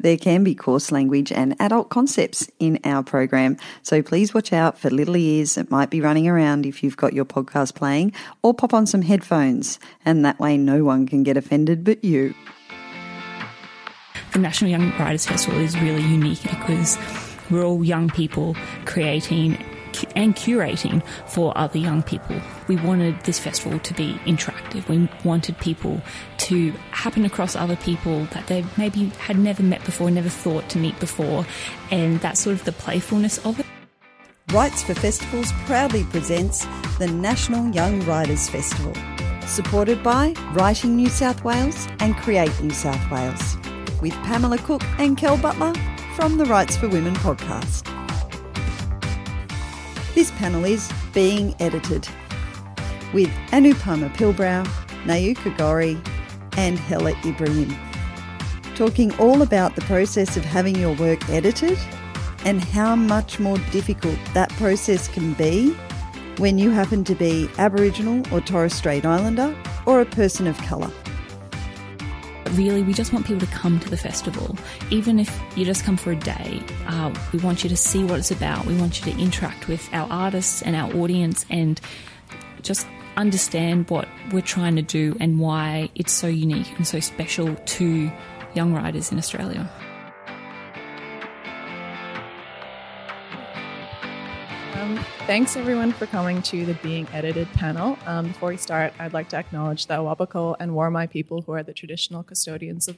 There can be coarse language and adult concepts in our program, so please watch out for little ears that might be running around if you've got your podcast playing, or pop on some headphones, and that way no one can get offended but you. The National Young Writers Festival is really unique because we're all young people creating and curating for other young people. We wanted this festival to be interactive. We wanted people to happen across other people that they maybe had never met before, never thought to meet before, and that's sort of the playfulness of it. Writes for Festivals proudly presents the National Young Writers Festival, supported by Writing New South Wales and Create New South Wales, with Pamela Cook and Kel Butler from the Writes for Women podcast. This panel is Being Edited with Anupama Pilbrow, Nayuka Gorrie, and Hella Ibrahim, talking all about the process of having your work edited and how much more difficult that process can be when you happen to be Aboriginal or Torres Strait Islander or a person of colour. Really, we just want people to come to the festival. Even if you just come for a day, uh, we want you to see what it's about. We want you to interact with our artists and our audience and just understand what we're trying to do and why it's so unique and so special to young writers in Australia. Thanks everyone for coming to the Being Edited panel. Um, before we start, I'd like to acknowledge the Awabakal and Worimi people who are the traditional custodians of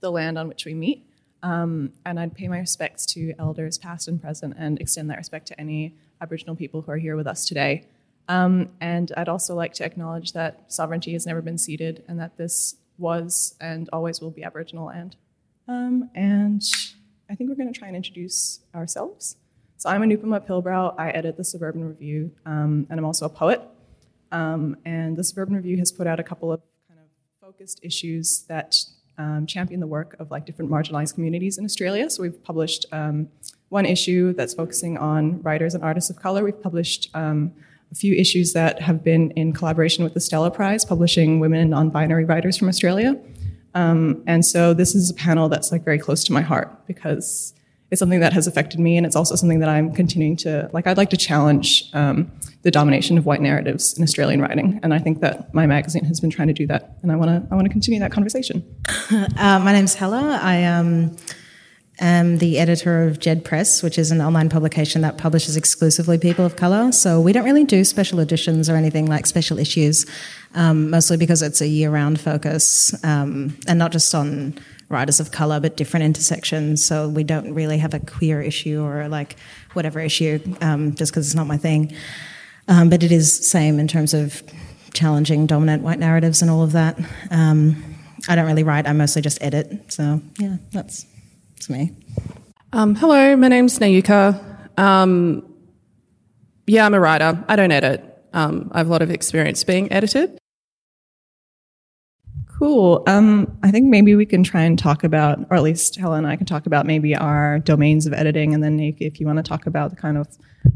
the land on which we meet. Um, and I'd pay my respects to elders past and present and extend that respect to any Aboriginal people who are here with us today. Um, and I'd also like to acknowledge that sovereignty has never been ceded and that this was and always will be Aboriginal land. Um, and I think we're going to try and introduce ourselves. So I'm Anupama Pilbrow. I edit the Suburban Review, um, and I'm also a poet. Um, and the Suburban Review has put out a couple of kind of focused issues that um, champion the work of like different marginalized communities in Australia. So we've published um, one issue that's focusing on writers and artists of color. We've published um, a few issues that have been in collaboration with the Stella Prize, publishing women and non-binary writers from Australia. Um, and so this is a panel that's like very close to my heart because it's something that has affected me, and it's also something that I'm continuing to like. I'd like to challenge um, the domination of white narratives in Australian writing, and I think that my magazine has been trying to do that, and I want to I want to continue that conversation. uh, my name's Hella. I um, am the editor of Djed Press, which is an online publication that publishes exclusively people of color. So we don't really do special editions or anything like special issues, um, mostly because it's a year-round focus, um, and not just on writers of color, but different intersections. So we don't really have a queer issue or like whatever issue, um, just because it's not my thing. Um, but it is same in terms of challenging dominant white narratives and all of that. Um, I don't really write; I mostly just edit. So yeah, that's that's me. Um, hello, my name's Nayuka. Um, yeah, I'm a writer. I don't edit. Um, I have a lot of experience being edited. Cool. Um, I think maybe we can try and talk about, or at least Hella and I can talk about maybe our domains of editing, and then if you want to talk about the kind of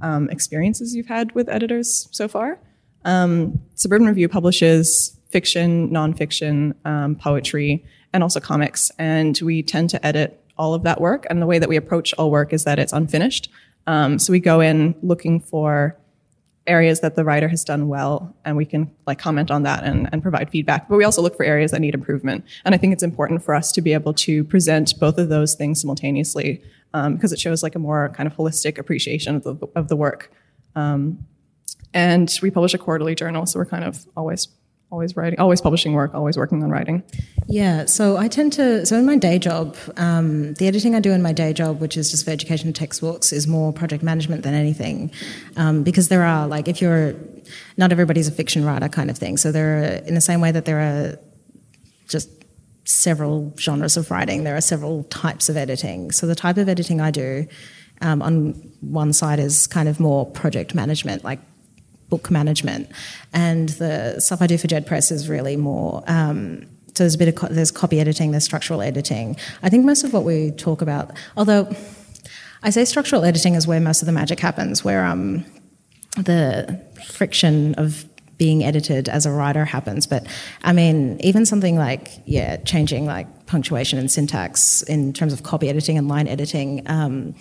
um, experiences you've had with editors so far. Um, Suburban Review publishes fiction, nonfiction, um, poetry, and also comics, and we tend to edit all of that work. And the way that we approach all work is that it's unfinished. Um, so we go in looking for areas that the writer has done well and we can like comment on that and, and provide feedback. But we also look for areas that need improvement. And i think it's important for us to be able to present both of those things simultaneously um, because it shows like a more kind of holistic appreciation of the, of the work. Um, and we publish a quarterly journal so we're kind of always always writing, always publishing work, always working on writing. Yeah, so I tend to, so in my day job, um, the editing I do in my day job, which is just for education textbooks, is more project management than anything. Um, because there are, like, if you're, not everybody's a fiction writer kind of thing. So there are, in the same way that there are just several genres of writing, there are several types of editing. So the type of editing I do, um, on one side is kind of more project management, like book management. And the stuff I do for Djed Press is really more. Um, so there's a bit of co- there's copy editing, there's structural editing. I think most of what we talk about, although I say structural editing is where most of the magic happens, where um, the friction of being edited as a writer happens. But I mean, even something like, yeah, changing like punctuation and syntax in terms of copy editing and line editing, um,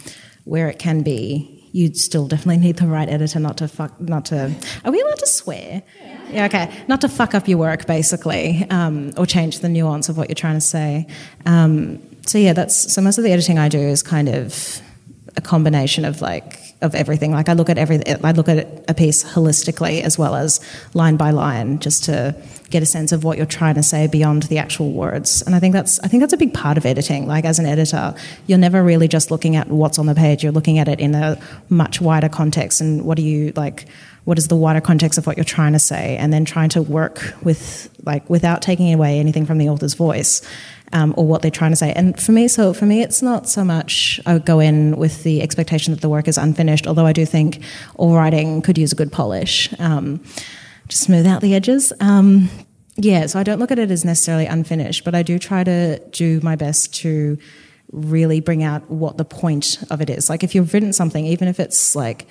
where it can be, you'd still definitely need the right editor not to fuck, not to, are we allowed to swear? Yeah, okay. Not to fuck up your work, basically, um, or change the nuance of what you're trying to say. Um, so yeah, that's so most of the editing I do is kind of a combination of like of everything. Like I look at every, I look at a piece holistically as well as line by line, just to get a sense of what you're trying to say beyond the actual words. And I think that's, I think that's a big part of editing. Like as an editor, you're never really just looking at what's on the page. You're looking at it in a much wider context. And what do you like? What is the wider context of what you're trying to say? And then trying to work with, like, without taking away anything from the author's voice um, or what they're trying to say. And for me, so for me, it's not so much I would go in with the expectation that the work is unfinished, although I do think all writing could use a good polish um, to smooth out the edges. Um, yeah, so I don't look at it as necessarily unfinished, but I do try to do my best to really bring out what the point of it is. Like if you've written something, even if it's like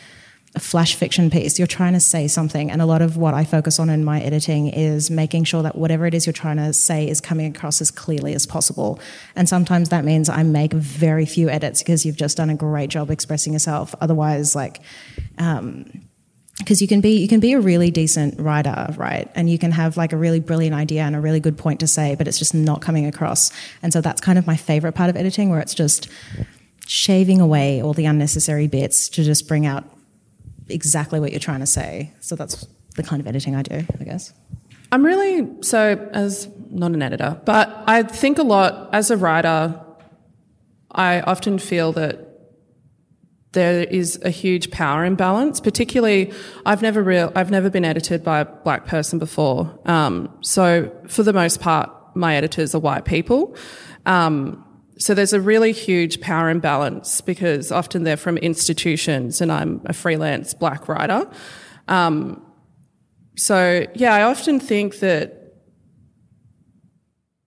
a flash fiction piece, you're trying to say something. And a lot of what I focus on in my editing is making sure that whatever it is you're trying to say is coming across as clearly as possible. And sometimes that means I make very few edits because you've just done a great job expressing yourself. Otherwise, like, um, because you can be you can be a really decent writer right and you can have like a really brilliant idea and a really good point to say but it's just not coming across and so that's kind of my favorite part of editing where it's just shaving away all the unnecessary bits to just bring out exactly what you're trying to say. So that's the kind of editing I do, I guess. I'm really so as not an editor, but I think a lot as a writer. I often feel that there is a huge power imbalance. Particularly, I've never real I've never been edited by a black person before. Um, so for the most part, my editors are white people. Um, so there's a really huge power imbalance because often they're from institutions and I'm a freelance black writer. Um, so yeah, I often think that,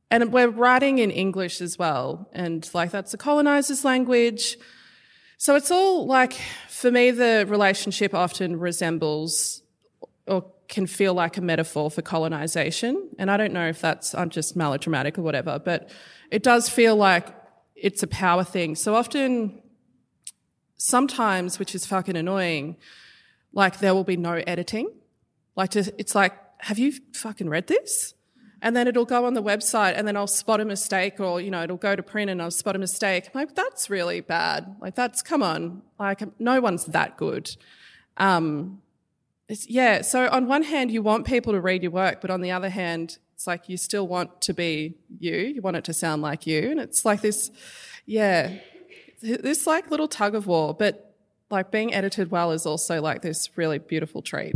and we're writing in English as well, and like that's a colonizer's language. So it's all like, for me, the relationship often resembles or can feel like a metaphor for colonization. And I don't know if that's, I'm just melodramatic or whatever, but it does feel like it's a power thing. So often, sometimes, which is fucking annoying, like there will be no editing. Like to, it's like, have you fucking read this? And then it'll go on the website and then I'll spot a mistake or, you know, it'll go to print and I'll spot a mistake. I'm like, that's really bad. Like that's, come on. Like no one's that good. Um, yeah. So on one hand, you want people to read your work, but on the other hand, it's like you still want to be you. You want it to sound like you. And it's like this, yeah, this like little tug of war. But like being edited well is also like this really beautiful trait.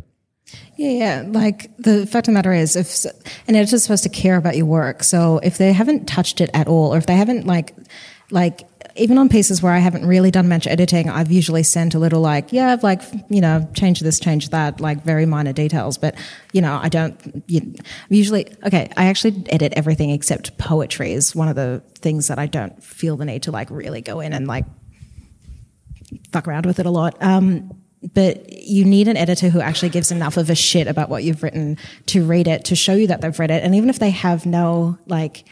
Yeah, yeah. Like the fact of the matter is, if an editor's supposed to care about your work, so if they haven't touched it at all, or if they haven't like, like even on pieces where I haven't really done much editing, I've usually sent a little like, yeah, I've like, you know, changed this, changed that, like very minor details. But, you know, I don't, you, usually, okay, I actually edit everything except poetry is one of the things that I don't feel the need to like really go in and like fuck around with it a lot. Um, but you need an editor who actually gives enough of a shit about what you've written to read it, to show you that they've read it. And even if they have no, like,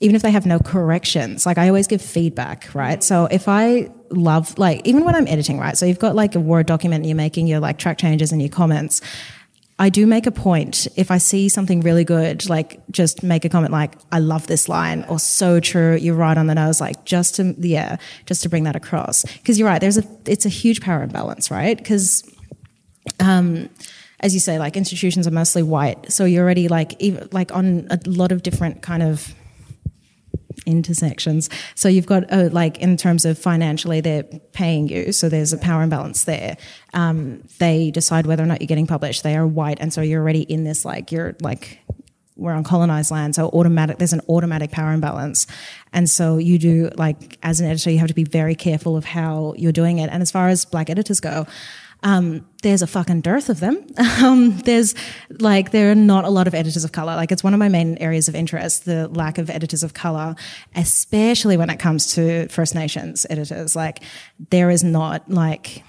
even if they have no corrections, like I always give feedback, right? So if I love, like, even when I'm editing, right? So you've got like a Word document and you're making your like track changes and your comments. I do make a point if I see something really good, like just make a comment like, I love this line or so true. You're right on the nose. Like just to, yeah, just to bring that across. Cause you're right. There's a, it's a huge power imbalance, right? Cause, um, as you say, like institutions are mostly white. So you're already like, even, like on a lot of different kind of intersections. So you've got, uh, like, in terms of financially, they're paying you, so there's a power imbalance there. Um, they decide whether or not you're getting published. They are white, and so you're already in this, like, you're like, we're on colonized land, so automatic. There's an automatic power imbalance, and so you do like as an editor, you have to be very careful of how you're doing it. And as far as black editors go, um, there's a fucking dearth of them. Um, there's like there are not a lot of editors of color. Like it's one of my main areas of interest, the lack of editors of color, especially when it comes to First Nations editors. Like there is not like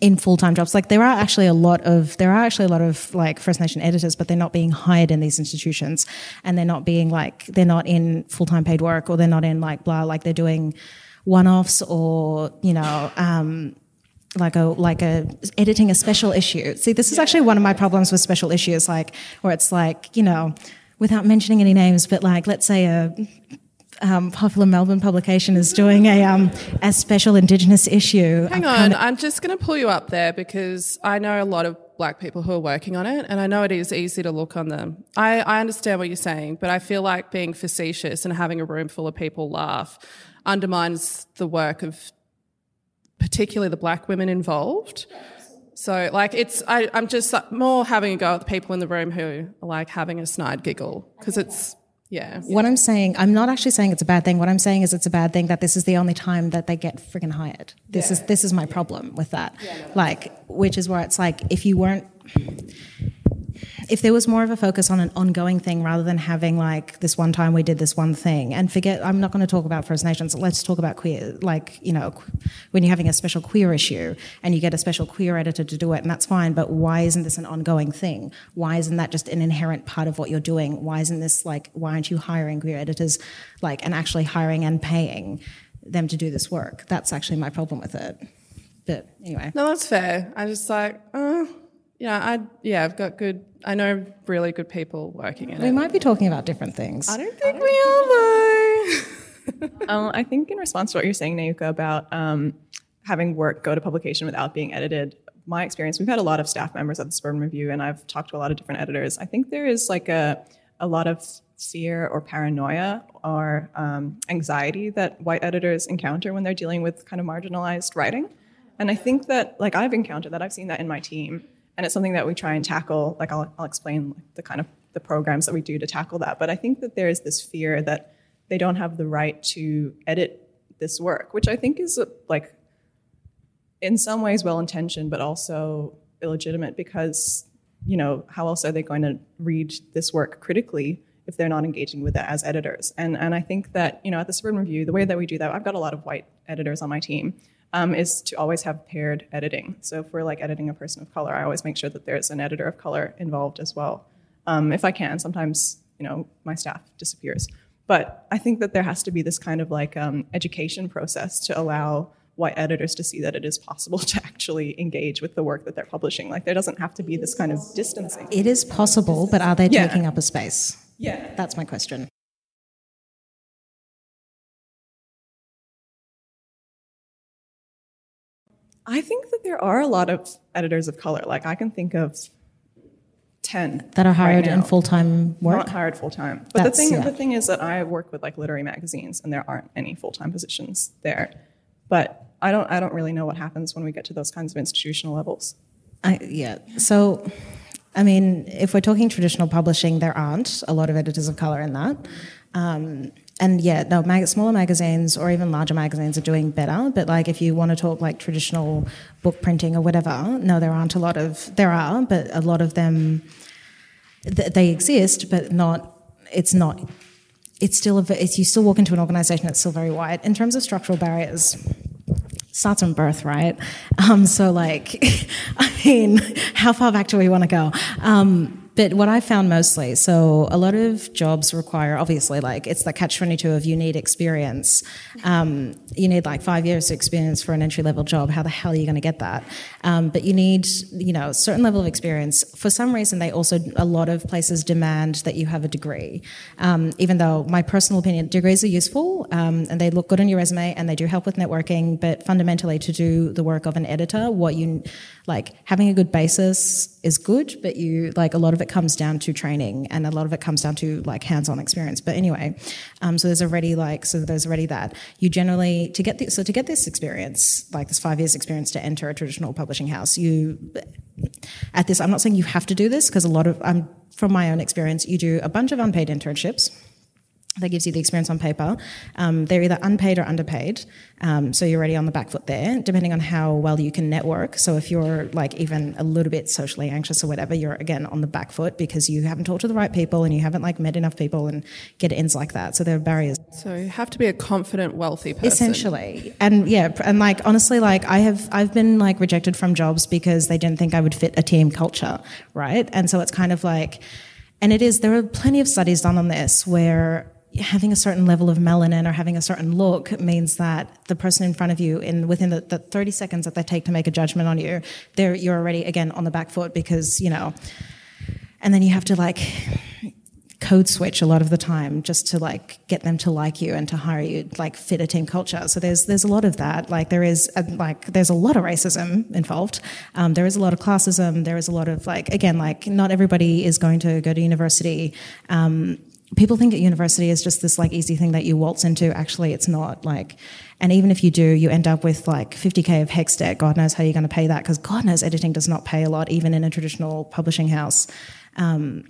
in full-time jobs like there are actually a lot of there are actually a lot of like first nation editors but they're not being hired in these institutions and they're not being like they're not in full-time paid work or they're not in like blah like they're doing one-offs or you know um, like a like a editing a special issue see this is actually one of my problems with special issues like where it's like you know without mentioning any names but like let's say a um, popular Melbourne publication is doing a um, a special Indigenous issue. Hang on, kinda... I'm just going to pull you up there because I know a lot of black people who are working on it, and I know it is easy to look on them. I, I understand what you're saying, but I feel like being facetious and having a room full of people laugh undermines the work of particularly the black women involved. So, like, it's I, I'm just uh, more having a go at the people in the room who are like having a snide giggle because it's yeah. What I'm saying, I'm not actually saying it's a bad thing. What I'm saying is it's a bad thing that this is the only time that they get friggin' hired. This yeah. is this is my problem with that. Yeah, no, like, which is where it's like if you weren't if there was more of a focus on an ongoing thing rather than having like this one time we did this one thing. And forget i'm not going to talk about first nations. Let's talk about queer like you know when you're having a special queer issue and you get a special queer editor to do it and that's fine but why isn't this an ongoing thing? Why isn't that just an inherent part of what you're doing? Why isn't this like why aren't you hiring queer editors like and actually hiring and paying them to do this work? That's actually my problem with it. But anyway. No that's fair. I just like uh yeah, I yeah, I've got good. I know really good people working in we it. We might be talking about different things. I don't think I we are though. um, I think in response to what you're saying, Nayuka, about um, having work go to publication without being edited, my experience, we've had a lot of staff members at the Suburban Review, and I've talked to a lot of different editors. I think there is like a a lot of fear or paranoia or um, anxiety that white editors encounter when they're dealing with kind of marginalized writing. And I think that, like, I've encountered that, I've seen that in my team and it's something that we try and tackle. Like I'll, I'll explain the kind of the programs that we do to tackle that. But I think that there is this fear that they don't have the right to edit this work, which I think is like in some ways well intentioned, but also illegitimate because you know how else are they going to read this work critically if they're not engaging with it as editors? And and I think that you know at the Suburban Review, the way that we do that, I've got a lot of white editors on my team um, is to always have paired editing. So if we're like editing a person of color, I always make sure that there's an editor of color involved as well. Um, if I can, sometimes you know my staff disappears, but I think that there has to be this kind of like um, education process to allow white editors to see that it is possible to actually engage with the work that they're publishing. Like there doesn't have to be this kind of distancing. It is possible, but are they yeah. taking up a space? Yeah. That's my question. I think that there are a lot of editors of color. Like I can think of ten that are hired right in full time work. Not hired full time. But That's, the thing, yeah. the thing is that I work with like literary magazines, and there aren't any full time positions there. But I don't, I don't really know what happens when we get to those kinds of institutional levels. I, yeah. So, I mean, if we're talking traditional publishing, there aren't a lot of editors of color in that. Um, and yeah, no, mag- smaller magazines or even larger magazines are doing better. But like, if you want to talk like traditional book printing or whatever, no, there aren't a lot of. There are, but a lot of them th- they exist, but not. It's not. It's still a. It's, you still walk into an organisation that's still very white in terms of structural barriers starts from birth, right? Um, so, like, I mean, how far back do we want to go? Um, but what I found mostly, so a lot of jobs require, obviously, like it's the catch 22 of you need experience. Um, you need like five years of experience for an entry level job. How the hell are you going to get that? Um, but you need, you know, a certain level of experience. For some reason, they also, a lot of places demand that you have a degree. Um, even though my personal opinion, degrees are useful um, and they look good on your resume and they do help with networking, but fundamentally to do the work of an editor, what you, like having a good basis is good, but you, like a lot of it comes down to training and a lot of it comes down to like hands-on experience. But anyway, um, so there's already like so there's already that you generally to get this so to get this experience like this five years experience to enter a traditional publishing house you at this I'm not saying you have to do this because a lot of I'm from my own experience you do a bunch of unpaid internships that gives you the experience on paper. Um, they're either unpaid or underpaid, um, so you're already on the back foot there, depending on how well you can network. So if you're like even a little bit socially anxious or whatever, you're again on the back foot because you haven't talked to the right people and you haven't like met enough people and get ins like that. So there are barriers. So you have to be a confident, wealthy person. Essentially, and yeah, and like honestly, like I have, I've been like rejected from jobs because they didn't think I would fit a team culture, right? And so it's kind of like. And it is, there are plenty of studies done on this where having a certain level of melanin or having a certain look means that the person in front of you in within the, the 30 seconds that they take to make a judgment on you they're you're already again on the back foot because you know and then you have to like code switch a lot of the time just to like get them to like you and to hire you like fit a team culture. So there's there's a lot of that. Like there is a, like there's a lot of racism involved. Um, there is a lot of classism. There is a lot of like again like not everybody is going to go to university. Um, people think at university is just this like easy thing that you waltz into. Actually, it's not like, and even if you do, you end up with like 50k of HECS debt. God knows how you're going to pay that because God knows editing does not pay a lot, even in a traditional publishing house. Um,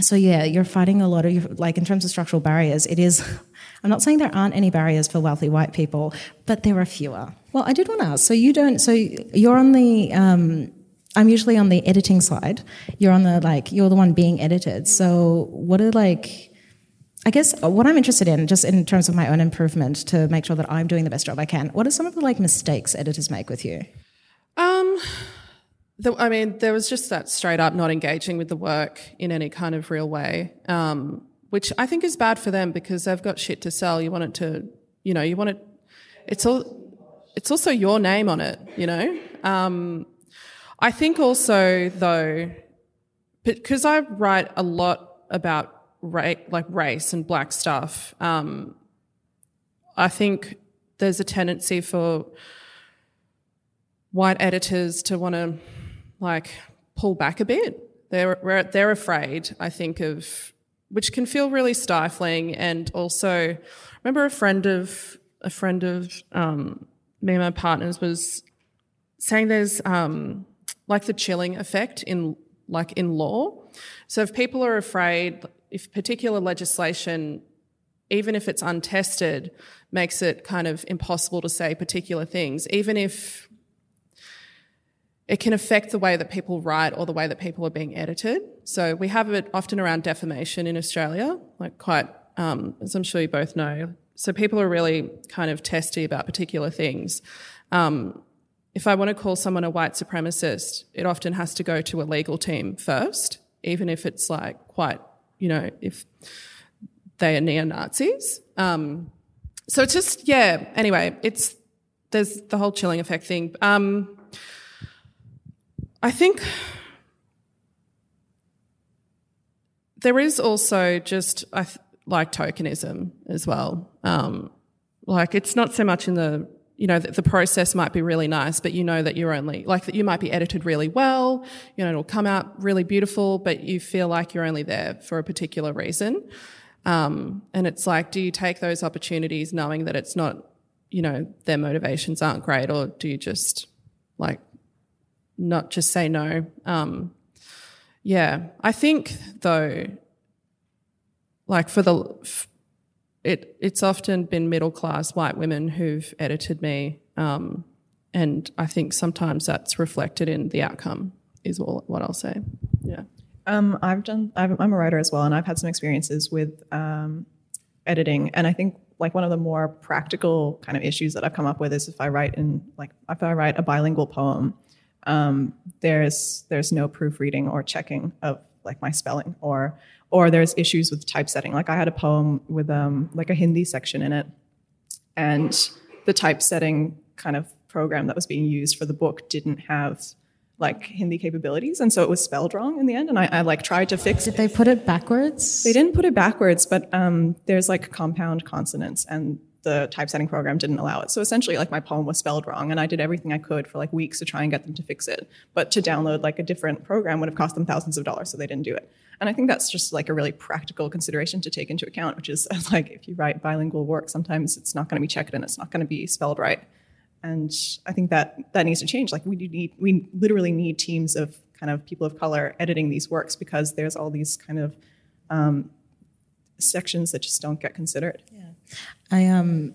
so yeah, you're fighting a lot of like in terms of structural barriers. It is. I'm not saying there aren't any barriers for wealthy white people, but there are fewer. Well, I did want to ask. So you don't. So you're on the um, I'm usually on the editing side. You're on the like you're the one being edited. So what are like I guess what I'm interested in, just in terms of my own improvement to make sure that I'm doing the best job I can, what are some of the like mistakes editors make with you? Um the, I mean, there was just that straight up not engaging with the work in any kind of real way, um, which I think is bad for them because they've got shit to sell. You want it to, you know, you want it. It's all. It's also your name on it, you know. Um, I think also though, because I write a lot about ra- like race and black stuff. Um, I think there's a tendency for white editors to want to like pull back a bit. They're they're afraid, I think, of which can feel really stifling. And also, remember a friend of a friend of um, me and my partners was saying there's um, like the chilling effect in like in law. So if people are afraid, if particular legislation, even if it's untested, makes it kind of impossible to say particular things, even if it can affect the way that people write or the way that people are being edited. So we have it often around defamation in Australia, like quite, um, as I'm sure you both know. So people are really kind of testy about particular things. Um, if I want to call someone a white supremacist, it often has to go to a legal team first, even if it's like quite, you know, if they are neo Nazis. Um, so it's just, yeah, anyway, it's, there's the whole chilling effect thing. Um, I think there is also just I like tokenism as well. Um, like it's not so much in the you know, the, the, process might be really nice, but you know that you're only, like that you might be edited really well, you know, it'll come out really beautiful, but you feel like you're only there for a particular reason. Um, and it's like, do you take those opportunities knowing that it's not, you know, their motivations aren't great, or do you just like not just say no? Um, yeah, I think though, like for the, it, it's often been middle class white women who've edited me. Um, and I think sometimes that's reflected in the outcome, is all, what I'll say. Yeah. Um, I've done, i am a writer as well, and I've had some experiences with um, editing. And I think like one of the more practical kind of issues that I've come up with is if I write in like if I write a bilingual poem, um, there's there's no proofreading or checking of like my spelling or or there's issues with typesetting. Like I had a poem with um, like a Hindi section in it, and the typesetting kind of program that was being used for the book didn't have like Hindi capabilities, and so it was spelled wrong in the end. And I, I like tried to fix. Did they put it backwards? They didn't put it backwards, but um, there's like compound consonants, and the typesetting program didn't allow it. So essentially, like my poem was spelled wrong, and I did everything I could for like weeks to try and get them to fix it. But to download like a different program would have cost them thousands of dollars, so they didn't do it. And I think that's just like a really practical consideration to take into account, which is like if you write bilingual work, sometimes it's not going to be checked and it's not going to be spelled right. And I think that that needs to change. Like we need, we literally need teams of kind of people of color editing these works because there's all these kind of um, sections that just don't get considered. Yeah, I um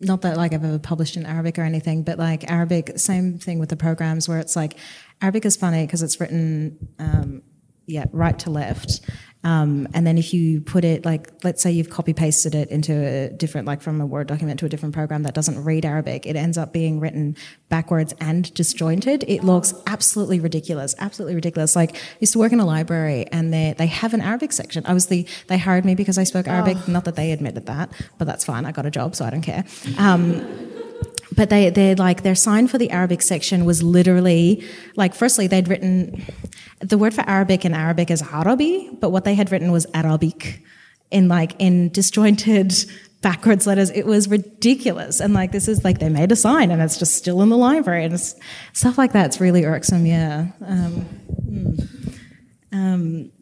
not that like I've ever published in Arabic or anything, but like Arabic, same thing with the programs where it's like Arabic is funny because it's written um, yeah right to left, um, and then if you put it like let's say you've copy pasted it into a different like from a Word document to a different program that doesn't read Arabic, it ends up being written backwards and disjointed. It looks absolutely ridiculous, absolutely ridiculous. Like I used to work in a library and they they have an Arabic section. I was the they hired me because I spoke Arabic. Not that they admitted that, but that's fine. I got a job, so I don't care. Um, but they they're like their sign for the Arabic section was literally like firstly they'd written the word for Arabic in Arabic is Arabi, but what they had written was Arabic in like in disjointed backwards letters. It was ridiculous. And like this is like they made a sign and it's just still in the library and stuff like that. It's really irksome, yeah. Um, hmm. um,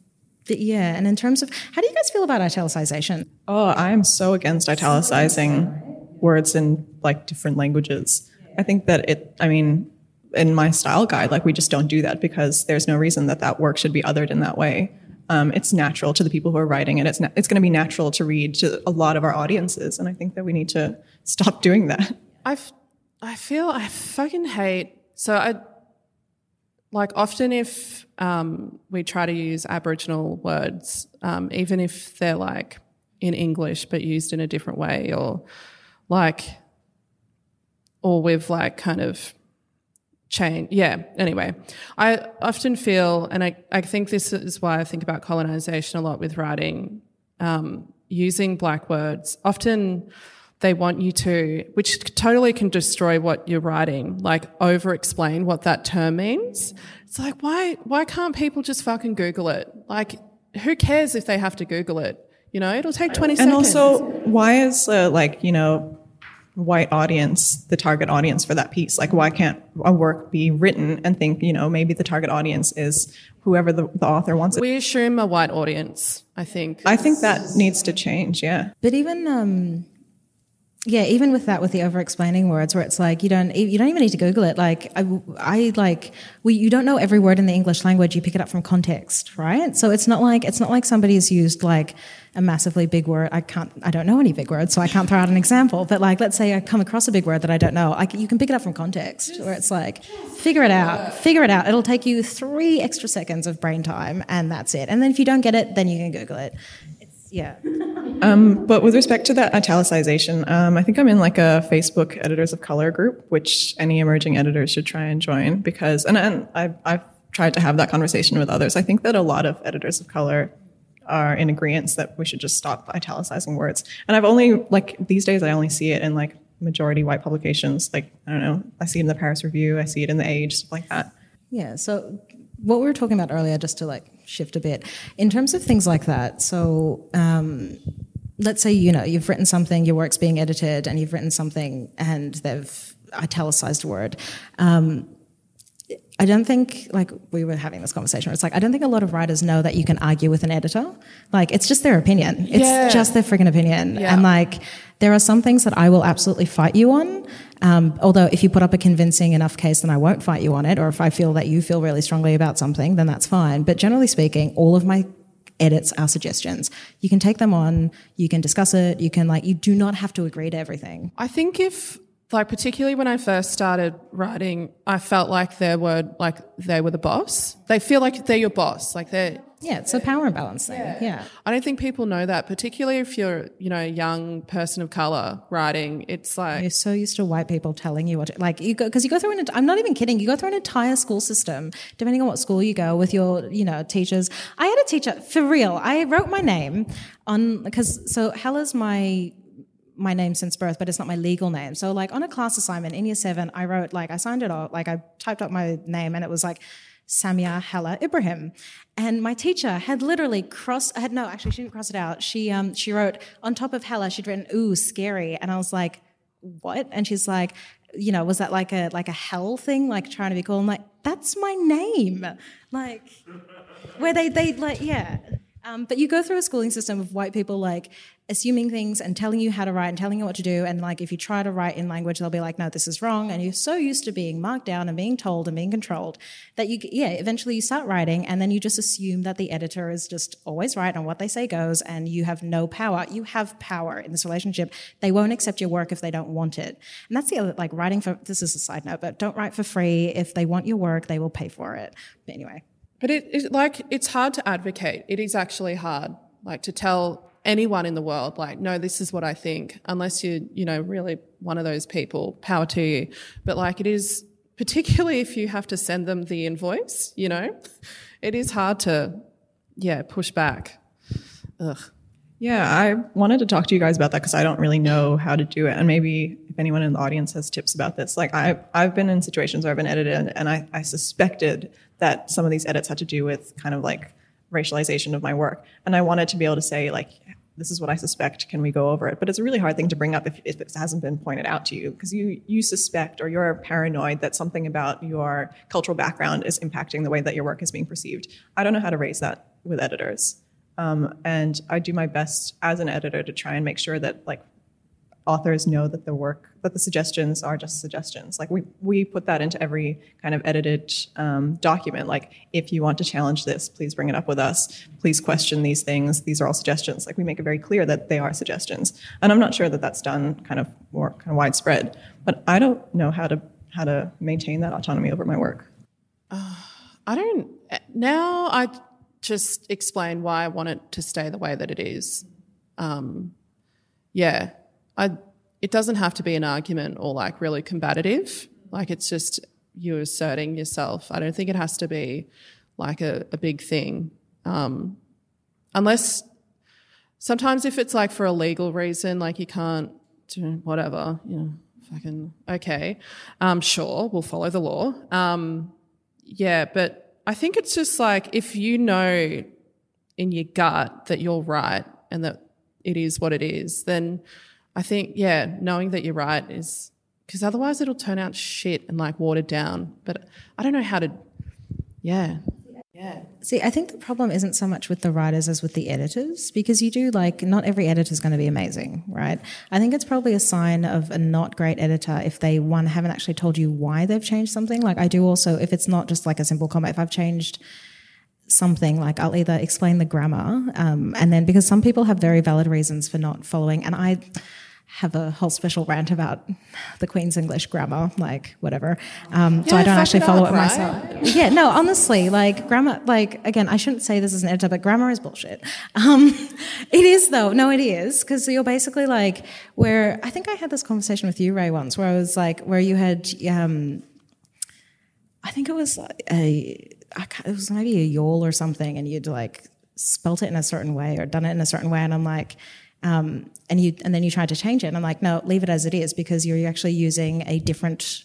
yeah, and in terms of how do you guys feel about italicization? Oh, I am so against italicizing words in like different languages. I think that it, I mean, in my style guide, like we just don't do that because there's no reason that that work should be othered in that way. Um, it's natural to the people who are writing it. It's na- it's going to be natural to read to a lot of our audiences, and I think that we need to stop doing that. I I feel I fucking hate. So I like often if um, we try to use Aboriginal words, um, even if they're like in English but used in a different way, or like, or we've like kind of change. Yeah. Anyway, I often feel, and I, I think this is why I think about colonization a lot with writing, um, using black words. Often they want you to, which totally can destroy what you're writing, like over explain what that term means. It's like, why, why can't people just fucking Google it? Like, who cares if they have to Google it? You know, it'll take 20 and seconds. also, why is uh, like you know white audience the target audience for that piece? Like, why can't a work be written and think you know maybe the target audience is whoever the, the author wants it? we assume a white audience, I think. I think that needs to change. Yeah. But even um, yeah, even with that, with the over-explaining words, where it's like you don't you don't even need to Google it. Like I, I like we you don't know every word in the English language. You pick it up from context, right? So it's not like it's not like somebody's used like a massively big word. I can't I don't know any big words, so I can't throw out an example. But like let's say I come across a big word that I don't know, I you can pick it up from context, where it's like figure it out, figure it out. It'll take you three extra seconds of brain time, and that's it. And then if you don't get it, then you can Google it. Yeah. But with respect to that italicization, um, I think I'm in like a Facebook Editors of Color group, which any emerging editors should try and join because, and, and I've, I've tried to have that conversation with others. I think that a lot of editors of color are in agreement that we should just stop italicizing words. And I've only, like, these days I only see it in like majority white publications. Like, I don't know, I see it in the Paris Review, I see it in the Age, stuff like that. Yeah. So what we were talking about earlier, just to like shift a bit, in terms of things like that. So um, let's say you know you've written something, your work's being edited, and you've written something, and they've italicized a word. Um, I don't think like we were having this conversation. Where it's like I don't think a lot of writers know that you can argue with an editor. Like it's just their opinion. It's Yeah. just their friggin' opinion. Yeah. And like there are some things that I will absolutely fight you on. Um, although if you put up a convincing enough case, then I won't fight you on it. Or if I feel that you feel really strongly about something, then that's fine. But generally speaking, all of my edits are suggestions. You can take them on. You can discuss it. You can like. You do not have to agree to everything. I think if like particularly when I first started writing, I felt like they were like they were the boss. They feel like they're your boss. Like they're Yeah, it's a power imbalance thing. Yeah. I don't think people know that, particularly if you're, you know, a young person of color writing. It's like You're so used to white people telling you what, to, like you go, because you go through an. I'm not even kidding. You go through an entire school system, depending on what school you go with your, you know, teachers. I had a teacher for real. I wrote my name on because so Hella's my my name since birth, but it's not my legal name. So like on a class assignment in year seven, I wrote like I signed it off, like I typed up my name, and it was like. Samia Hella Ibrahim, and my teacher had literally crossed. I had no, actually, she didn't cross it out. She um she wrote on top of Hella, she'd written "ooh scary," and I was like, what? And she's like, you know, was that like a like a hell thing, like trying to be cool? I'm like, that's my name. Like, where they they like, yeah. Um, but you go through a schooling system of white people like assuming things and telling you how to write and telling you what to do. And like if you try to write in language, they'll be like, no, this is wrong. And you're so used to being marked down and being told and being controlled that you, yeah, eventually you start writing and then you just assume that the editor is just always right and what they say goes and you have no power. You have power in this relationship. They won't accept your work if they don't want it. And that's the other, like writing for, this is a side note, but don't write for free. If they want your work, they will pay for it. But anyway. But it, it like it's hard to advocate. It is actually hard, like to tell anyone in the world, like, no, this is what I think, unless you're, you know, really one of those people. Power to you. But like, it is particularly if you have to send them the invoice. You know, it is hard to, yeah, push back. Ugh. Yeah, I wanted to talk to you guys about that because I don't really know how to do it, and maybe if anyone in the audience has tips about this. Like, I I've been in situations where I've been edited, and I, I suspected that some of these edits had to do with kind of like racialization of my work. And I wanted to be able to say, like, this is what I suspect. Can we go over it? But it's a really hard thing to bring up if, if it hasn't been pointed out to you because you you suspect or you're paranoid that something about your cultural background is impacting the way that your work is being perceived. I don't know how to raise that with editors, um, and I do my best as an editor to try and make sure that like authors know that the work that the suggestions are just suggestions. Like we we put that into every kind of edited um, document. Like if you want to challenge this please bring it up with us. Please question these things. These are all suggestions. Like we make it very clear that they are suggestions. And i'm not sure that that's done kind of more kind of widespread but i don't know how to how to maintain that autonomy over my work. Uh, i don't now i just explain why i want it to stay the way that it is. Um, yeah I, it doesn't have to be an argument or like really combative. Like it's just you asserting yourself. I don't think it has to be like a, a big thing. Um, unless sometimes if it's like for a legal reason, like you can't do whatever, you know, fucking okay. Um, sure, we'll follow the law. Um, yeah, but I think it's just like if you know in your gut that you're right and that it is what it is, then I think, yeah, knowing that you're right is because otherwise it'll turn out shit and like watered down. But I don't know how to, yeah. Yeah. See, I think the problem isn't so much with the writers as with the editors, because you do like, not every editor is going to be amazing, right? I think it's probably a sign of a not great editor if they, one, haven't actually told you why they've changed something. Like, I do also, if it's not just like a simple comment, if I've changed something like I'll either explain the grammar, um, and then because some people have very valid reasons for not following, and I, have a whole special rant about the Queen's English grammar, like whatever. Um, yeah, so I don't actually follow up, it right? myself. Yeah, no, honestly, like grammar, like again, I shouldn't say this as an editor, but grammar is bullshit. Um, it is though. No, it is because you're basically like where I think I had this conversation with you, Ray, once, where I was like, where you had, um, I think it was a, it was maybe a y'all or something, and you'd like spelt it in a certain way or done it in a certain way, and I'm like um, and you and then you tried to change it. And I'm like, no, leave it as it is because you're actually using a different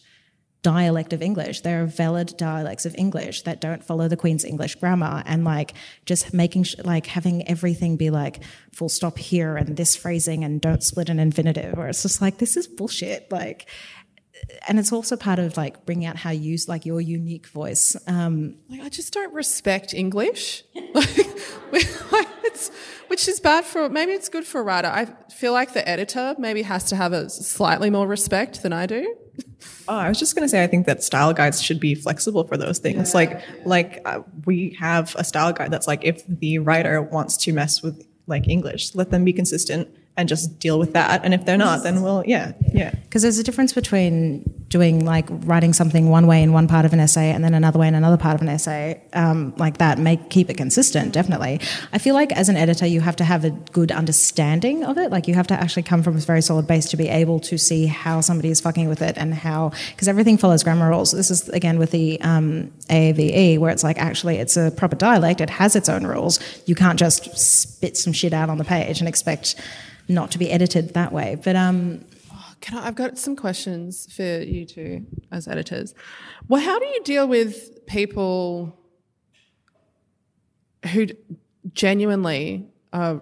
dialect of English. There are valid dialects of English that don't follow the Queen's English grammar, and like just making sh- like having everything be like full stop here and this phrasing and don't split an infinitive, or it's just like this is bullshit. Like, and it's also part of like bringing out how you use like your unique voice. Um, like I just don't respect English. like, it's, which is bad for maybe it's good for a writer. I feel like the editor maybe has to have a slightly more respect than I do. Oh, I was just going to say I think that style guides should be flexible for those things. Yeah. Like like uh, we have a style guide that's like if the writer wants to mess with like English, let them be consistent and just deal with that. And if they're not, then we'll, yeah, yeah. Because there's a difference between doing like writing something one way in one part of an essay and then another way in another part of an essay, um, like that. Make keep it consistent, definitely. I feel like as an editor, you have to have a good understanding of it. Like you have to actually come from a very solid base to be able to see how somebody is fucking with it and how, because everything follows grammar rules. This is again with the um, AAVE, where it's like actually it's a proper dialect. It has its own rules. You can't just spit some shit out on the page and expect not to be edited that way. But um, oh, can I, I've got some questions for you two as editors. Well, how do you deal with people who genuinely uh,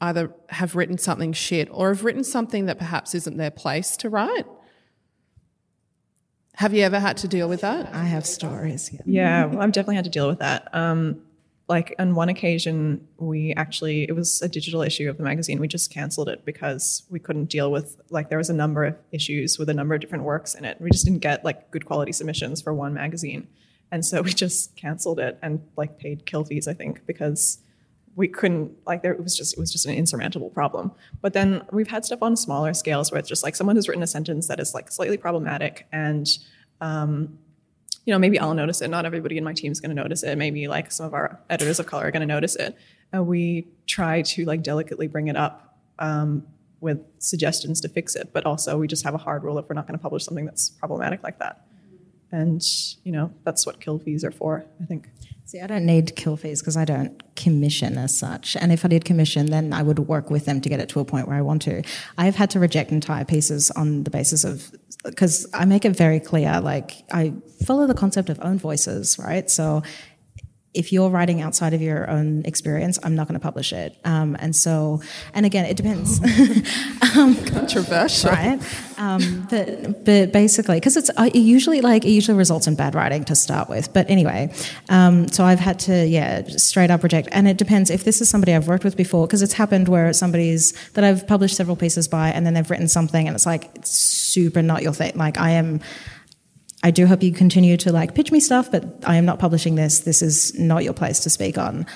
either have written something shit or have written something that perhaps isn't their place to write? Have you ever had to deal with that? I have stories. Yeah, yeah well, I've definitely had to deal with that. Um, like on one occasion, we actually it was a digital issue of the magazine. We just canceled it because we couldn't deal with like there was a number of issues with a number of different works in it. We just didn't get like good quality submissions for one magazine, and so we just canceled it and like paid kill fees. I think because we couldn't like there it was just it was just an insurmountable problem but then we've had stuff on smaller scales where it's just like someone has written a sentence that is like slightly problematic and um, you know maybe i'll notice it. Not everybody in my team is going to notice it. Maybe like some of our editors of color are going to notice it. And we try to like delicately bring it up um, with suggestions to fix it. But also we just have a hard rule if we're not going to publish something that's problematic like that. And you know that's what kill fees are for i think. See, I don't need kill fees because I don't commission as such. And if I did commission, then I would work with them to get it to a point where I want to. I've had to reject entire pieces on the basis of, because I make it very clear, like, I follow the concept of own voices, right? So if you're writing outside of your own experience, I'm not going to publish it. Um, and so, and again, it depends. um, Controversial, right? Um, but but basically, because it's uh, it usually like it usually results in bad writing to start with. But anyway, um, so I've had to yeah straight up reject, and it depends if this is somebody I've worked with before, because it's happened where somebody's that I've published several pieces by, and then they've written something, and it's like it's super not your thing. Like I am. I do hope you continue to like pitch me stuff, but I am not publishing this. This is not your place to speak on.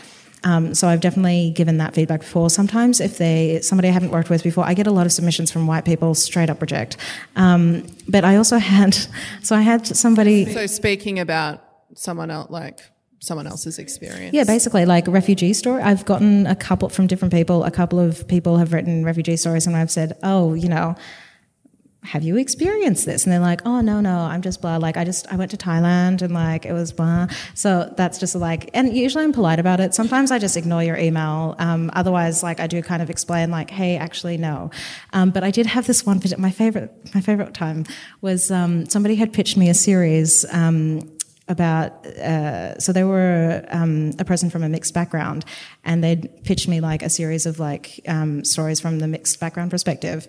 Um, so I've definitely given that feedback before. Sometimes if they somebody I haven't worked with before, I get a lot of submissions from white people straight up reject. Um, but I also had so I had somebody. So speaking about someone else, like someone else's experience. Yeah, basically like a refugee story. I've gotten a couple from different people. A couple of people have written refugee stories, and I've said, oh, you know have you experienced this? And they're like, oh, no, no, I'm just blah. Like, I just, I went to Thailand and like, it was blah. So that's just like, and usually I'm polite about it. Sometimes I just ignore your email. Um, otherwise, like, I do kind of explain, like, hey, actually, no. Um, but I did have this one, my favorite, my favorite time was um, somebody had pitched me a series um, about uh, so they were um, a person from a mixed background and they'd pitched me like a series of like um, stories from the mixed background perspective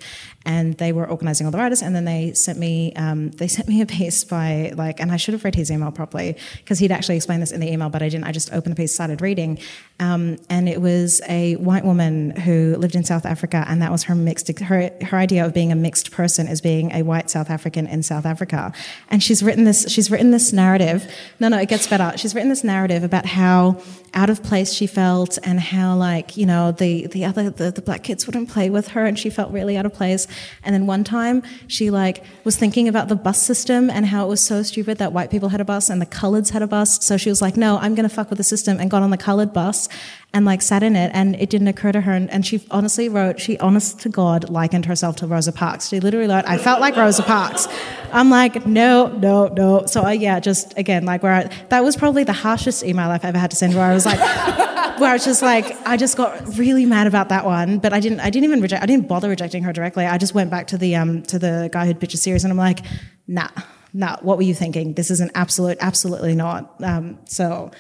and they were organizing all the writers and then they sent me um, they sent me a piece by like and i should have read his email properly because he'd actually explained this in the email but i didn't i just opened the piece started reading um, and it was a white woman who lived in south africa and that was her mixed her, her idea of being a mixed person is being a white south african in south africa and she's written this she's written this narrative no, no, it gets better. She's written this narrative about how out of place she felt and how like, you know, the, the other, the, the black kids wouldn't play with her and she felt really out of place. And then one time she like was thinking about the bus system and how it was so stupid that white people had a bus and the coloreds had a bus. So she was like, no, I'm going to fuck with the system and got on the colored bus and like sat in it and it didn't occur to her and, and, she honestly wrote she honest to god likened herself to rosa parks. She literally wrote i felt like rosa parks. I'm like no no no. So I, yeah just again like where I, that was probably the harshest email i've ever had to send where i was like where i was just like i just got really mad about that one but i didn't i didn't even reject i didn't bother rejecting her directly. I just went back to the um to the guy who'd pitched a series and i'm like nah nah what were you thinking? This is an absolute absolutely not. Um so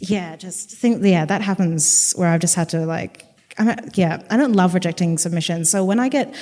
yeah, just think, yeah, that happens where I've just had to like, I'm, yeah, I don't love rejecting submissions. So when I get,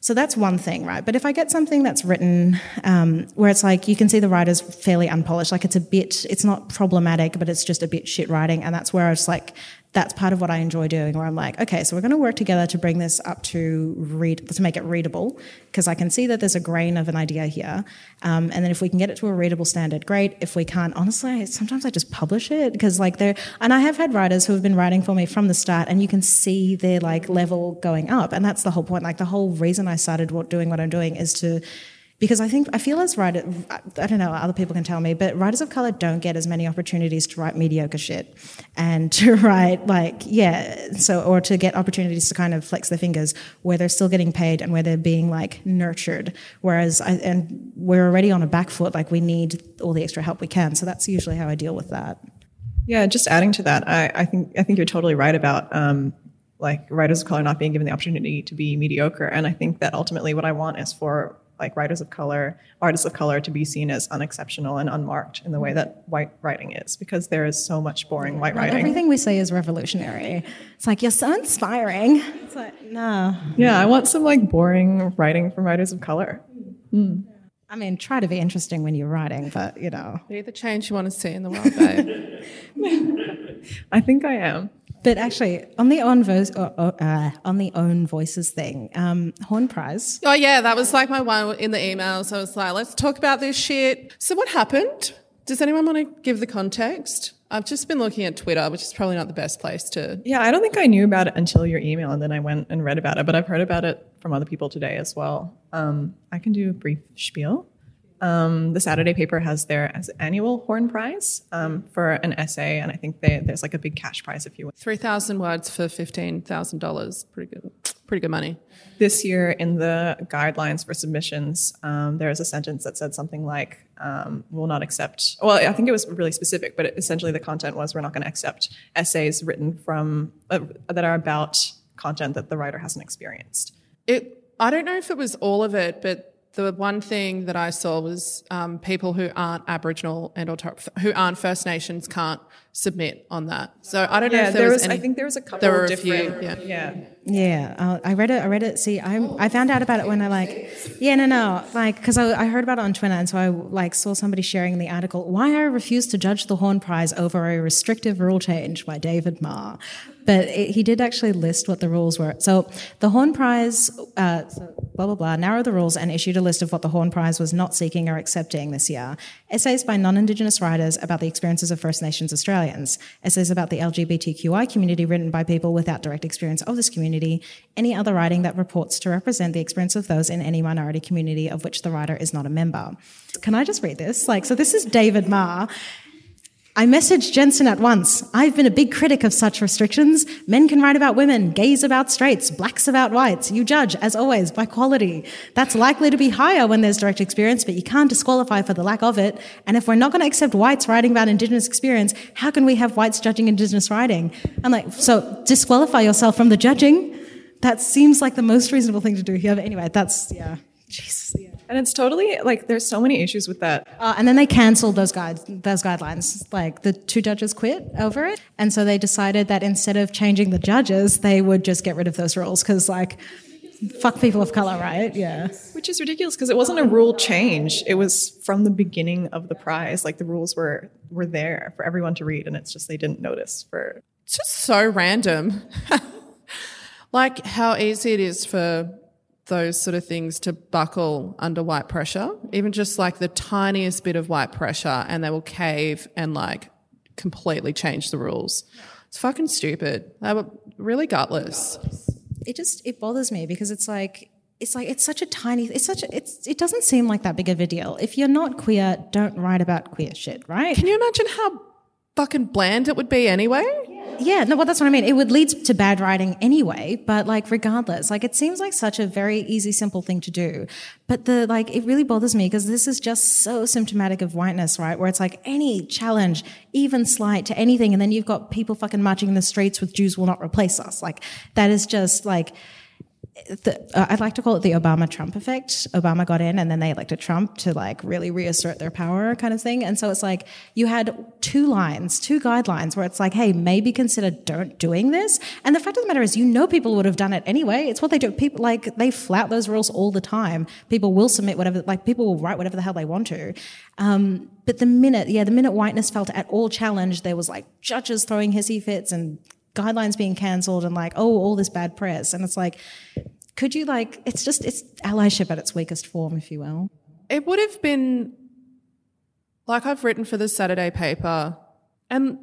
so that's one thing, right? But if I get something that's written um, where it's like you can see the writer's fairly unpolished, like it's a bit, it's not problematic, but it's just a bit shit writing, and that's where I was like, that's part of what I enjoy doing, where I'm like, okay, so we're going to work together to bring this up to read, to make it readable, because I can see that there's a grain of an idea here, um, and then if we can get it to a readable standard, great. If we can't, honestly, sometimes I just publish it because like they're, and I have had writers who have been writing for me from the start, and you can see their like level going up, and that's the whole point. Like the whole reason I started what, doing what I'm doing is to because I think I feel as writer, I don't know, other people can tell me, but writers of color don't get as many opportunities to write mediocre shit and to write like yeah, so or to get opportunities to kind of flex their fingers where they're still getting paid and where they're being like nurtured. Whereas I, and we're already on a back foot, like we need all the extra help we can. So that's usually how I deal with that. Yeah, just adding to that, I, I think I think you're totally right about. Um, like writers of color not being given the opportunity to be mediocre. And I think that ultimately what I want is for like writers of color, artists of color to be seen as unexceptional and unmarked in the way that white writing is, because there is so much boring white writing. Everything we say is revolutionary. It's like you're so inspiring. It's like no. Yeah, I want some like boring writing from writers of color. Mm. I mean, try to be interesting when you're writing, but you know. Be the change you want to see in the world, babe. I think I am. But actually, on the own voice, uh, uh, on the own voices thing, um, Horn Prize. Oh yeah, that was like my one in the emails. I was like, let's talk about this shit. So what happened? Does anyone want to give the context? I've just been looking at Twitter, which is probably not the best place to. Yeah, I don't think I knew about it until your email, and then I went and read about it. But I've heard about it from other people today as well. Um, I can do a brief spiel. Um, the Saturday paper has their as annual Horn Prize um, for an essay, and I think they, there's like a big cash prize if you win. Three thousand words for fifteen thousand dollars. Pretty good. Pretty good money. This year, in the guidelines for submissions, um, there was a sentence that said something like, um, "Will not accept." Well, I think it was really specific, but it, essentially the content was, "We're not going to accept essays written from uh, that are about content that the writer hasn't experienced." It. I don't know if it was all of it, but the one thing that I saw was um, people who aren't Aboriginal and or who aren't First Nations can't submit on that. So I don't know if there, there was. was. any, I think there was a couple there were of a few, yeah. yeah. Yeah, uh, I read it. I read it. See, I I found out about it when I like, yeah, no, no, like because I, I heard about it on Twitter, and so I like saw somebody sharing the article. Why I refuse to judge the Horn Prize over a restrictive rule change by David Marr, but it, he did actually list what the rules were. So the Horn Prize, uh, so blah blah blah, narrowed the rules and issued a list of what the Horn Prize was not seeking or accepting this year: essays by non-Indigenous writers about the experiences of First Nations Australians, essays about the LGBTQI community written by people without direct experience of this community, any other writing that purports to represent the experience of those in any minority community of which the writer is not a member. Can I just read this? Like, so this is David Marr. I messaged Jensen at once. I've been a big critic of such restrictions. Men can write about women, gays about straights, blacks about whites. You judge, as always, by quality. That's likely to be higher when there's direct experience, but you can't disqualify for the lack of it. And if we're not going to accept whites writing about Indigenous experience, how can we have whites judging Indigenous writing? I'm like, so disqualify yourself from the judging. That seems like the most reasonable thing to do here. But anyway, that's, yeah. Jesus. Yeah. And it's totally like there's so many issues with that. Uh, and then they cancelled those guides, those guidelines. Like the two judges quit over it, and so they decided that instead of changing the judges, they would just get rid of those rules because, like, fuck people of color, right? Yeah. Which is ridiculous because it wasn't a rule change. It was from the beginning of the prize. Like the rules were were there for everyone to read, and it's just they didn't notice for It's just so random. like how easy it is for those sort of things to buckle under white pressure, even just like the tiniest bit of white pressure, and they will cave and like completely change the rules. It's fucking stupid. They were really gutless. It just it bothers me because it's like it's like it's such a tiny it's such a, it's it doesn't seem like that big of a deal. If you're not queer, don't write about queer shit, right? Can you imagine how fucking bland it would be anyway? Yeah, no, well, that's what I mean. It would lead to bad writing anyway, but like, regardless, like, it seems like such a very easy, simple thing to do. But the, like, it really bothers me because this is just so symptomatic of whiteness, right? Where it's like any challenge, even slight to anything, and then you've got people fucking marching in the streets with Jews will not replace us. Like, that is just like, the, uh, I'd like to call it the Obama Trump effect. Obama got in and then they elected Trump to like really reassert their power kind of thing. And so it's like you had two lines, two guidelines where it's like, hey, maybe consider don't doing this. And the fact of the matter is, you know, people would have done it anyway. It's what they do. People like they flout those rules all the time. People will submit whatever, like people will write whatever the hell they want to. Um, but the minute, yeah, the minute whiteness felt at all challenged, there was like judges throwing hissy fits and guidelines being cancelled and like, oh, all this bad press. And it's like, could you like, it's just, it's allyship at its weakest form, if you will. It would have been like I've written for the Saturday paper, and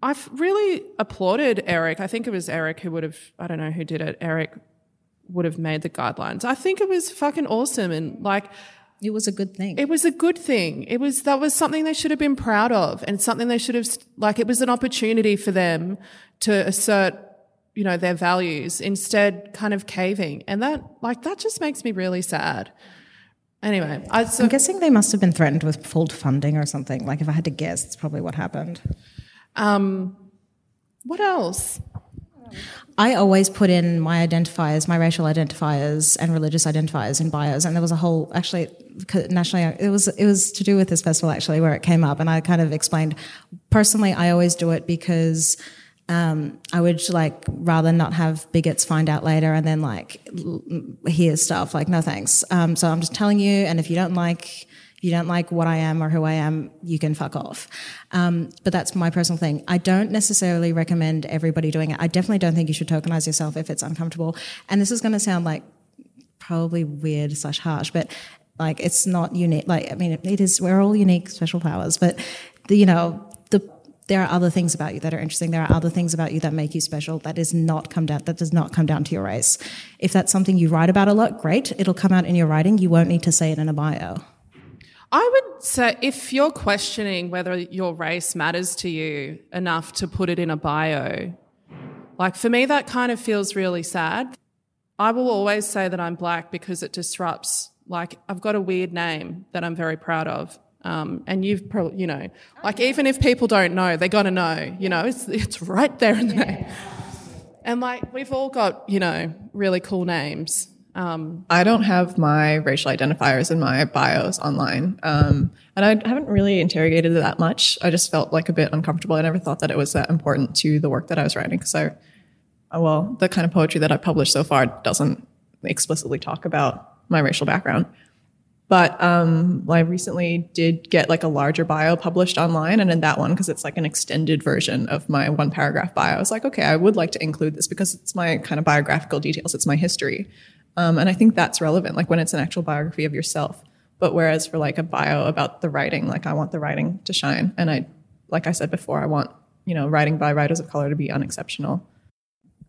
I've really applauded Erik. I think it was Erik who would have, I don't know who did it. Erik would have made the guidelines. I think it was fucking awesome. And like, It was a good thing. it was a good thing. It was, that was something they should have been proud of and something they should have, like, it was an opportunity for them to assert, you know, their values instead kind of caving. And that, like, that just makes me really sad. Anyway, I, so, I'm guessing they must have been threatened with full funding or something. Like, if I had to guess, that's probably what happened. um, what else? I always put in my identifiers, my racial identifiers and religious identifiers in bios, and there was a whole actually nationally it was it was to do with this festival actually where it came up, and I kind of explained personally I always do it because um, I would like rather not have bigots find out later and then like hear stuff like no thanks. Um, so I'm just telling you, and if you don't like you don't like what I am or who I am, you can fuck off. Um, but that's my personal thing. I don't necessarily recommend everybody doing it. I definitely don't think you should tokenize yourself if it's uncomfortable. And this is going to sound like probably weird slash harsh, but like it's not unique. Like I mean, it is. We're all unique, special powers, but the, you know the there are other things about you that are interesting. There are other things about you that make you special. That is not come down. That does not come down to your race. If that's something you write about a lot, great. It'll come out in your writing. You won't need to say it in a bio. I would say if you're questioning whether your race matters to you enough to put it in a bio, like for me, that kind of feels really sad. I will always say that I'm black because it disrupts, like, I've got a weird name that I'm very proud of. Um, and you've probably, you know, like even if people don't know, they got to know, you know, it's, it's right there in the name. And like, we've all got, you know, really cool names. Um, I don't have my racial identifiers in my bios online. Um, and I haven't really interrogated it that much. I just felt like a bit uncomfortable. I never thought that it was that important to the work that I was writing because I, uh, well, the kind of poetry that I've published so far doesn't explicitly talk about my racial background. But um, I recently did get like a larger bio published online, and in that one, because it's like an extended version of my one paragraph bio, I was like, okay, I would like to include this because it's my kind of biographical details, it's my history. Um, and I think that's relevant, like when it's an actual biography of yourself. But whereas for like a bio about the writing, like I want the writing to shine. And I, like I said before, I want, you know, writing by writers of color to be unexceptional.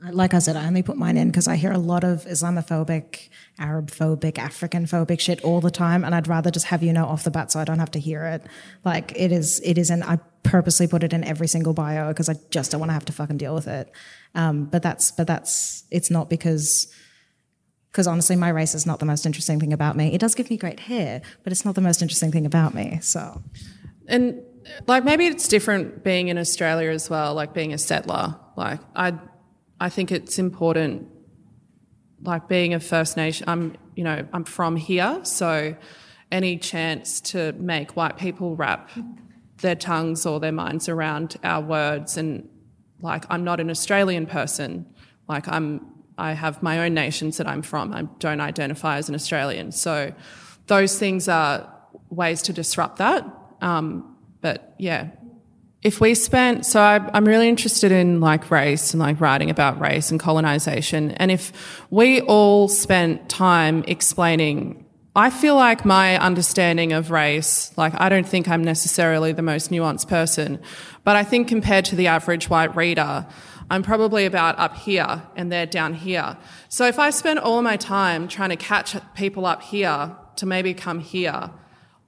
Like I said, I only put mine in because I hear a lot of Islamophobic, Arab phobic, African phobic shit all the time, and I'd rather just have you know off the bat so I don't have to hear it. Like it is, it is, and I purposely put it in every single bio because I just don't want to have to fucking deal with it. Um, but that's, but that's, it's not because because honestly, my race is not the most interesting thing about me. It does give me great hair, but it's not the most interesting thing about me. So, and like maybe it's different being in Australia as well, like being a settler. Like I, I think it's important. Like being a First Nation, I'm you know I'm from here, so any chance to make white people wrap their tongues or their minds around our words and like I'm not an Australian person. Like I'm I have my own nations that I'm from. I don't identify as an Australian. So those things are ways to disrupt that. Um, but yeah, if we spent, so I, I'm really interested in like race and like writing about race and colonization. And if we all spent time explaining I feel like my understanding of race, like I don't think I'm necessarily the most nuanced person, but I think compared to the average white reader, I'm probably about up here and they're down here. So if I spend all my time trying to catch people up here to maybe come here,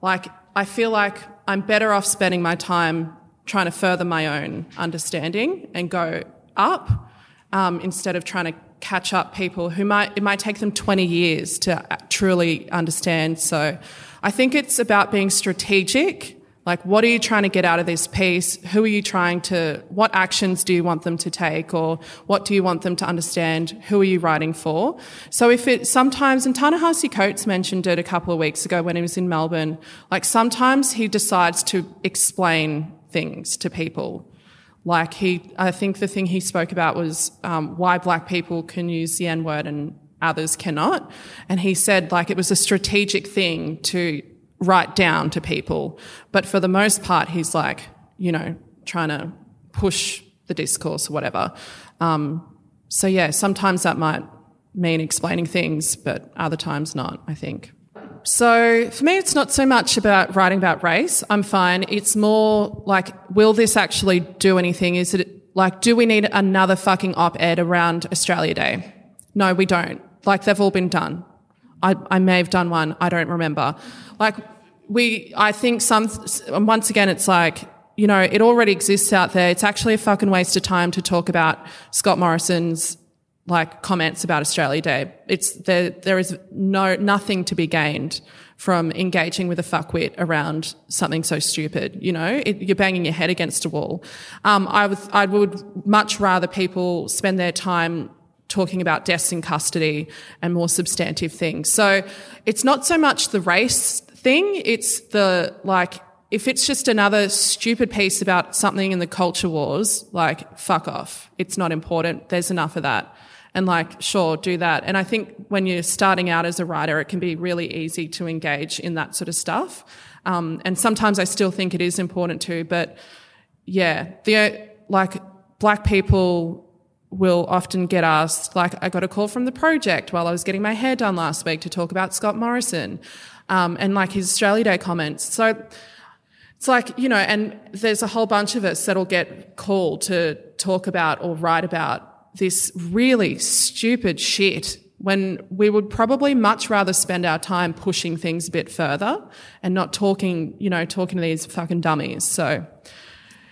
like I feel like I'm better off spending my time trying to further my own understanding and go up um, instead of trying to catch up people who might it might take them 20 years to truly understand. So I think it's about being strategic like, what are you trying to get out of this piece? Who are you trying to, what actions do you want them to take? Or what do you want them to understand? Who are you writing for? So if it, sometimes, and Ta-Nehisi Coates mentioned it a couple of weeks ago when he was in Melbourne, like sometimes he decides to explain things to people. Like he, I think the thing he spoke about was um, why black people can use the N word and others cannot. And he said like it was a strategic thing to write down to people. But for the most part, he's like, you know, trying to push the discourse or whatever. Um, so, yeah, sometimes that might mean explaining things, but other times not, I think. So, for me, it's not so much about writing about race. I'm fine. It's more like, will this actually do anything? Is it like, do we need another fucking op ed around Australia Day? No, we don't. Like, they've all been done. I, I may have done one. I don't remember. Like, we, I think some, once again, it's like, you know, it already exists out there. It's actually a fucking waste of time to talk about Scott Morrison's like comments about Australia Day. It's there. There is no nothing to be gained from engaging with a fuckwit around something so stupid. You know, it, you're banging your head against a wall. Um, I would I would much rather people spend their time talking about deaths in custody and more substantive things. So it's not so much the race thing. It's the, like, if it's just another stupid piece about something in the culture wars, like, fuck off. It's not important. There's enough of that. and like, sure, do that. And I think when you're starting out as a writer, it can be really easy to engage in that sort of stuff. Um, and sometimes I still think it is important too, but yeah, the, like, black people will often get asked, like, I got a call from the project while I was getting my hair done last week to talk about Scott Morrison, um, and like his Australia Day comments. So it's like, you know, and there's a whole bunch of us that'll get called to talk about or write about this really stupid shit when we would probably much rather spend our time pushing things a bit further and not talking, you know, talking to these fucking dummies. So,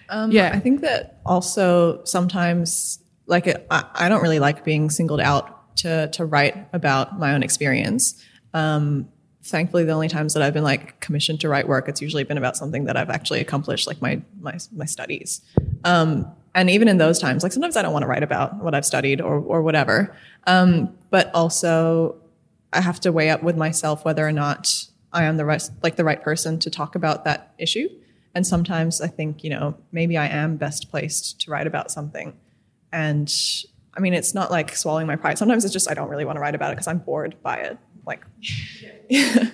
um, yeah. I think that also sometimes, like, I, I don't really like being singled out to, to write about my own experience. Um, thankfully, the only times that I've been like commissioned to write work, it's usually been about something that I've actually accomplished, like my, my, my studies. Um, and even in those times, like sometimes I don't want to write about what I've studied or or whatever. Um, but also, I have to weigh up with myself whether or not I am the right like the right person to talk about that issue. And sometimes I think you know maybe I am best placed to write about something. And I mean, it's not like swallowing my pride. Sometimes it's just I don't really want to write about it because I'm bored by it. Like,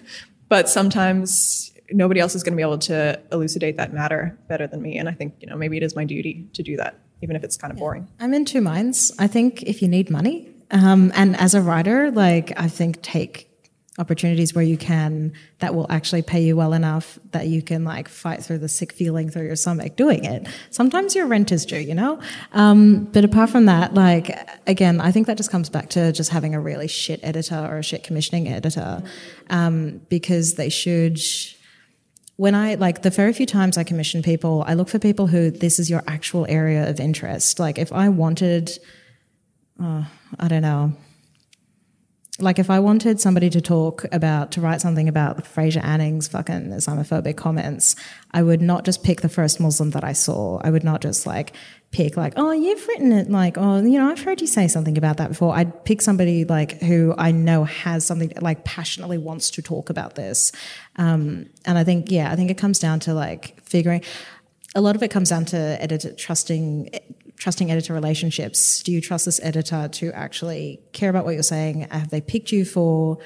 but sometimes nobody else is going to be able to elucidate that matter better than me. And I think, you know, maybe it is my duty to do that, even if it's kind of boring. I'm in two minds. I think if you need money, um, and as a writer, like I think take opportunities where you can that will actually pay you well enough that you can like fight through the sick feeling through your stomach doing it. Sometimes your rent is due, you know? Um, but apart from that, like, again, I think that just comes back to just having a really shit editor or a shit commissioning editor, um, because they should, when I like the very few times I commission people, I look for people who this is your actual area of interest. Like if I wanted, uh, I don't know, like if I wanted somebody to talk about to write something about Fraser Anning's fucking Islamophobic comments, I would not just pick the first Muslim that I saw. I would not just like pick like, oh, you've written it like, oh, you know, I've heard you say something about that before. I'd pick somebody like who I know has something like passionately wants to talk about this. Um, and I think, yeah, I think it comes down to like figuring. A lot of it comes down to editor trusting trusting editor relationships. Do you trust this editor to actually care about what you're saying? Have they picked you for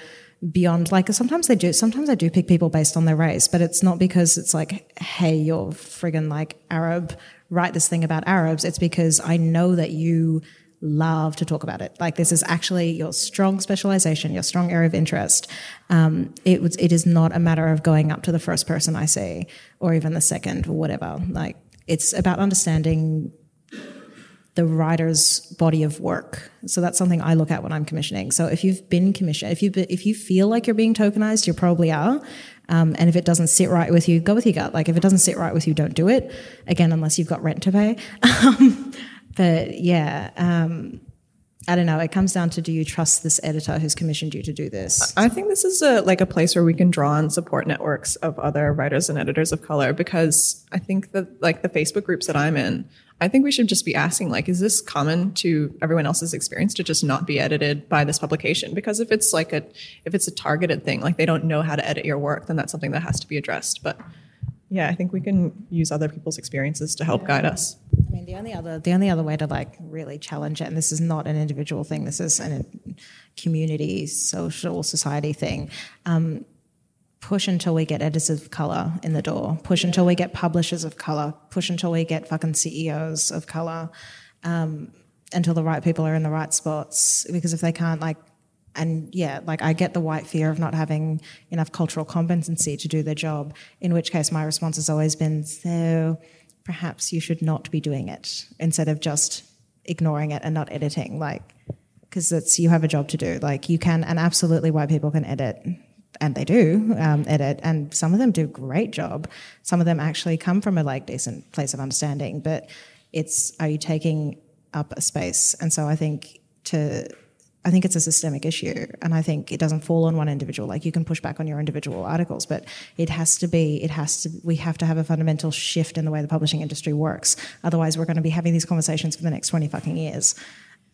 beyond like sometimes they do sometimes I do pick people based on their race, but it's not because it's like, hey, you're friggin' like Arab, write this thing about Arabs. It's because I know that you love to talk about it. Like this is actually your strong specialization, your strong area of interest. Um, it was, it is not a matter of going up to the first person I see or even the second or whatever. Like it's about understanding the writer's body of work. So that's something I look at when I'm commissioning. So if you've been commissioned, if you if you feel like you're being tokenized, you probably are. Um, and if it doesn't sit right with you, go with your gut. Like if it doesn't sit right with you, don't do it. Again, unless you've got rent to pay. Um, but yeah, um, I don't know. It comes down to do you trust this editor who's commissioned you to do this? I think this is a like a place where we can draw on support networks of other writers and editors of color because I think that like the Facebook groups that I'm in, I think we should just be asking like, is this common to everyone else's experience to just not be edited by this publication? Because if it's like a if it's a targeted thing, like they don't know how to edit your work, then that's something that has to be addressed. But yeah, I think we can use other people's experiences to help guide us. I mean, the only other the only other way to like really challenge it, and this is not an individual thing, this is a community, social, society thing. Um, push until we get editors of color in the door. Push until we get publishers of color. Push until we get fucking CEOs of color. Um, until the right people are in the right spots. Because if they can't, like, and yeah, like I get the white fear of not having enough cultural competency to do their job. In which case, my response has always been, so perhaps you should not be doing it instead of just ignoring it and not editing. Like, because it's you have a job to do. Like you can, and absolutely, white people can edit and they do um, edit, and some of them do a great job. Some of them actually come from a like decent place of understanding, but it's are you taking up a space? And so I think to I think it's a systemic issue, and I think it doesn't fall on one individual. Like you can push back on your individual articles, but it has to be. It has to. We have to have a fundamental shift in the way the publishing industry works. Otherwise, we're going to be having these conversations for the next twenty fucking years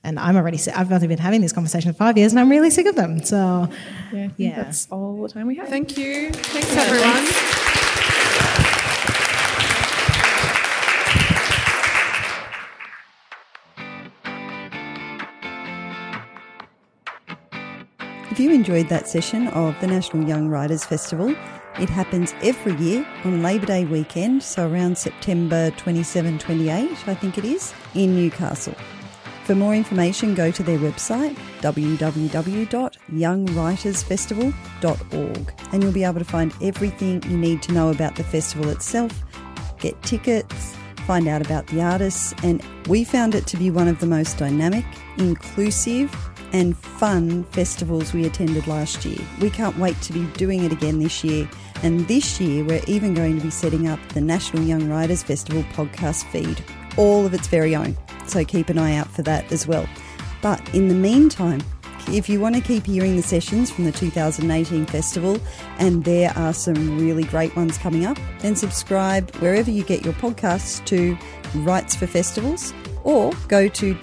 and I'm already I've only been having these conversations for five years, and I'm really sick of them. So, yeah, yeah. that's all the time we have. Thank you. Thanks, yeah, everyone. Thanks. Enjoyed that session of the National Young Writers Festival. It happens every year on Labor Day weekend, so around September 27 28, I think it is, in Newcastle. For more information, go to their website www.youngwritersfestival.org and you'll be able to find everything you need to know about the festival itself, get tickets, find out about the artists, and we found it to be one of the most dynamic, inclusive, and fun festivals we attended last year. We can't wait to be doing it again this year. And this year, we're even going to be setting up the National Young Writers Festival podcast feed, all of its very own. So keep an eye out for that as well. But in the meantime, if you want to keep hearing the sessions from the 2018 festival, and there are some really great ones coming up, then subscribe wherever you get your podcasts to Writes for Festivals or go to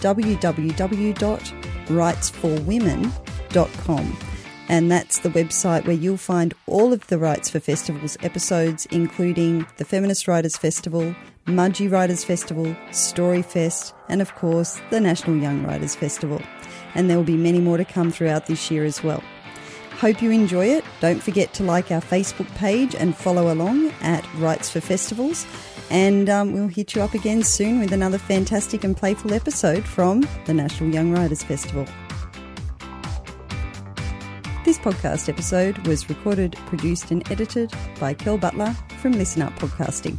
www.writesforwomen.com. And that's the website where you'll find all of the Writes for Festivals episodes, including the Feminist Writers Festival, Mudgee Writers Festival, Storyfest, and of course the National Young Writers Festival. And there will be many more to come throughout this year as well. Hope you enjoy it. Don't forget to like our Facebook page and follow along at Writes for Festivals. And um, we'll hit you up again soon with another fantastic and playful episode from the National Young Writers Festival. This podcast episode was recorded, produced, and edited by Kel Butler from Listen Up Podcasting.